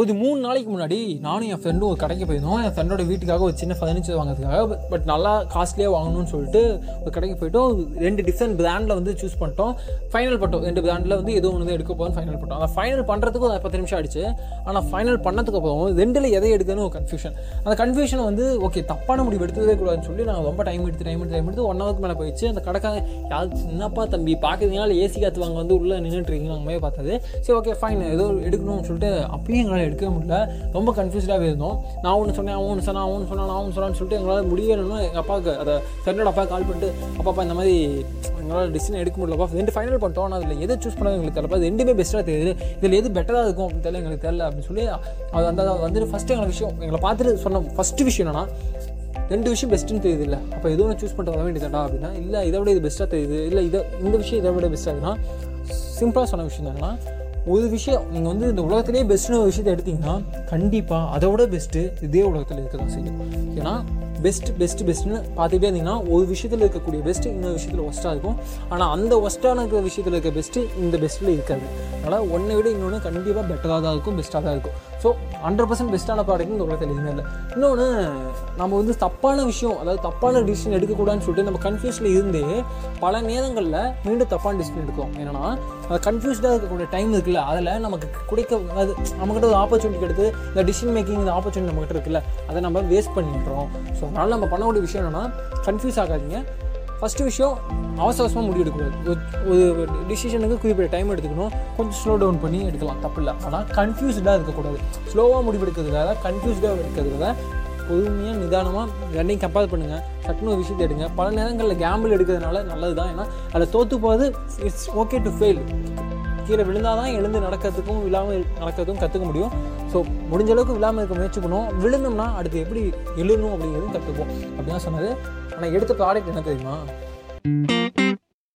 ஒரு மூணு நாளைக்கு முன்னாடி நானும் என் ஃப்ரெண்டும் ஒரு கடைக்கு போயிருந்தோம். என் ஃப்ரெண்டோட வீட்டுக்காக ஒரு சின்ன ஃபர்னிச்சர் வாங்குறதுக்காக பட் நல்லா காஸ்ட்லியாக வாங்கணும்னு சொல்லிட்டு ஒரு கடைக்கு போயிட்டோம். ரெண்டு டிஃப்ரெண்ட் பிராண்டில் வந்து சூஸ் பண்ணிட்டோம். ஃபைனல் பட்டோம் ரெண்டு பிராண்டில் வந்து எதுவும் ஒன்று எடுக்க போகிறோம் ஃபைனல் பண்ணிட்டோம் அந்த ஃபைனல் பண்ணுறதுக்கு ஒரு பத்து நிமிஷம் ஆயிடுச்சு. ஆனால் ஃபைனல் பண்ணதுக்கு அப்புறம் ரெண்டில் எதை எடுக்கணும்னு ஒரு கன்ஃபியூஷன் அந்த கன்ஃபியூஷன் வந்து ஓகே தப்பான முடிவு எடுத்ததே கூடாதுன்னு சொல்லி நான் ரொம்ப டைம் எடுத்து டைம் எடுத்து டைம் எடுத்து ஒன் ஹவருக்கு மேலே போயிடுச்சு. அந்த கடைக்காக யார் என்னப்பா தம்பி பார்க்குறீங்களா ஏசி காற்று வாங்க வந்து உள்ளே நின்றுட்டு இருக்கீங்க மாதிரி பார்த்தது. சரி ஓகே ஃபைன் ஏதோ எடுக்கணும்னு சொல்லிட்டு அப்பயும் எங்களால் எடுக்கவே முடியல. ரொம்ப கன்ஃபியூஸ்டாகவே இருந்தோம். நான் ஒன்று சொன்னேன் அவன் ஒன்று சொன்னான் அவன் ஒன்று சொன்னான் நான் ஒன்று சொன்னான்னு சொல்லிட்டு எங்களால் முடியணும்னா எங்கள் அப்பாவுக்கு அதை ஃப்ரெண்டோட அப்பா கால் பண்ணிட்டு அப்பாப்பா இந்த மாதிரி எங்களால் டிசிஷன் எடுக்க முடியலப்பா. ரெண்டு ஃபைனல் பண்ணிட்டோம். ஆனால் அதில் எது சூஸ் பண்ணது எங்களுக்கு தெரியல அது ரெண்டுமே பெஸ்ட்டாக தெரியுது. இதில் எது பெட்டராக இருக்கும் அப்படின்னு தெரியல எங்களுக்கு தெரியல அப்படின்னு சொல்லி அது வந்து வந்துட்டு ஃபஸ்ட்டு எங்களை விஷயம். எங்களை பார்த்துட்டு சொன்ன ஃபஸ்ட்டு விஷயம் என்னன்னா ரெண்டு விஷயம் பெஸ்ட்டுன்னு தெரியுது இல்லை. அப்போ எது ஒன்று சூஸ் பண்ணிட்டு வர வேண்டியதுடா அப்படின்னா இல்லை இதை விட இது பெஸ்ட்டாக தெரியுது. இல்லை இதை இந்த விஷயம் இதை விட பெஸ்ட்டாக இருக்குன்னா சிம்பிளாக சொன்ன விஷயம் என்னன்னா ஒரு விஷயம் நீங்கள் வந்து இந்த உலகத்திலே பெஸ்ட்டுன்னு ஒரு விஷயத்தை எடுத்தீங்கன்னா கண்டிப்பாக அதை விட பெஸ்ட்டு இதே உலகத்தில் இருக்க தான் செய்யும். ஏன்னா பெஸ்ட் பெஸ்ட் பெஸ்ட்னு பார்த்துட்டே இருந்தீங்கன்னா ஒரு விஷயத்தில் இருக்கக்கூடிய பெஸ்ட்டு இன்னொரு விஷயத்தில் ஒஸ்ட்டாக இருக்கும். ஆனால் அந்த ஒஸ்ட்டான இருக்கிற விஷயத்தில் இருக்க பெஸ்ட்டு இந்த பெஸ்ட்டில் இருக்காது. அதனால் ஒன்றை விட இன்னொன்று கண்டிப்பாக பெட்டராக தான் இருக்கும் பெஸ்ட்டாக தான் இருக்கும். ஸோ ஹண்ட்ரட் பர்சன்ட் பெஸ்ட்டான ப்ராடக்ட் இந்த உலகத்தில் எதுவுமே இல்லை. இன்னொன்று நம்ம வந்து தப்பான விஷயம் அதாவது தப்பான டிசிஷன் எடுக்கக்கூடாதுன்னு சொல்லிட்டு நம்ம கன்ஃபியூஷனில் இருந்தே பல நேரங்களில் மீண்டும் தப்பான டிசிஷன் எடுக்கும் ஏன்னா கன்ஃபியூஸ்டாக இருக்கக்கூடிய டைம் இருக்குல்ல அதில் நமக்கு கிடைக்க அது நம்மக்கிட்ட ஒரு ஆப்பர்ச்சுனிட்டி கிடைத்து இந்த டிசிஷன் மேக்கிங் இந்த ஆப்பர்ச்சுனிட்டி நம்மக்கிட்ட இருக்குல்ல அதை நம்ம வேஸ்ட் பண்ணிடுறோம். ஸோ அதனால் நம்ம பண்ணக்கூடிய விஷயம் என்னென்னா கன்ஃபியூஸ் ஆகாதீங்க. ஃபஸ்ட்டு விஷயம் அவசர அவசரமாக முடிவு எடுக்கக்கூடாது. ஒரு- ஒரு டிசிஷனுக்கு குறிப்பிட்ட டைம் எடுத்துக்கணும். கொஞ்சம் ஸ்லோ டவுன் பண்ணி எடுக்கலாம். தப்பு இல்லை. ஆனால் கன்ஃபியூஸ்டாக இருக்கக்கூடாது. ஸ்லோவாக முடிவு எடுக்கிறதுக்காக கன்ஃபியூஸ்டாக எடுக்கிறதுக்காக பொறுமையாக நிதானமாக ரெண்டையும் கம்பேர் பண்ணுங்கள் சட்டுன்னு ஒரு விஷயத்தை எடுங்க. பல நேரங்களில் கேம்பிள் எடுக்கிறதுனால நல்லது தான் ஏன்னா அதில் தோற்று போகிறது இட்ஸ் ஓகே டு ஃபெயில் கீழே விழுந்தால் தான் எழுந்து நடக்கிறதுக்கும் விழாமல் நடக்கிறதுக்கும் கற்றுக்க முடியும். ஸோ முடிஞ்ச அளவுக்கு விழாமல் இருக்க முயற்சி பண்ணுவோம். விழுந்தோம்னா அடுத்து எப்படி எழுணும் அப்படிங்கிறதும் கற்றுக்குவோம் அப்படிதான் சொன்னது. ஆனால் எடுத்த ப்ராடக்ட் என்ன தெரியுமா?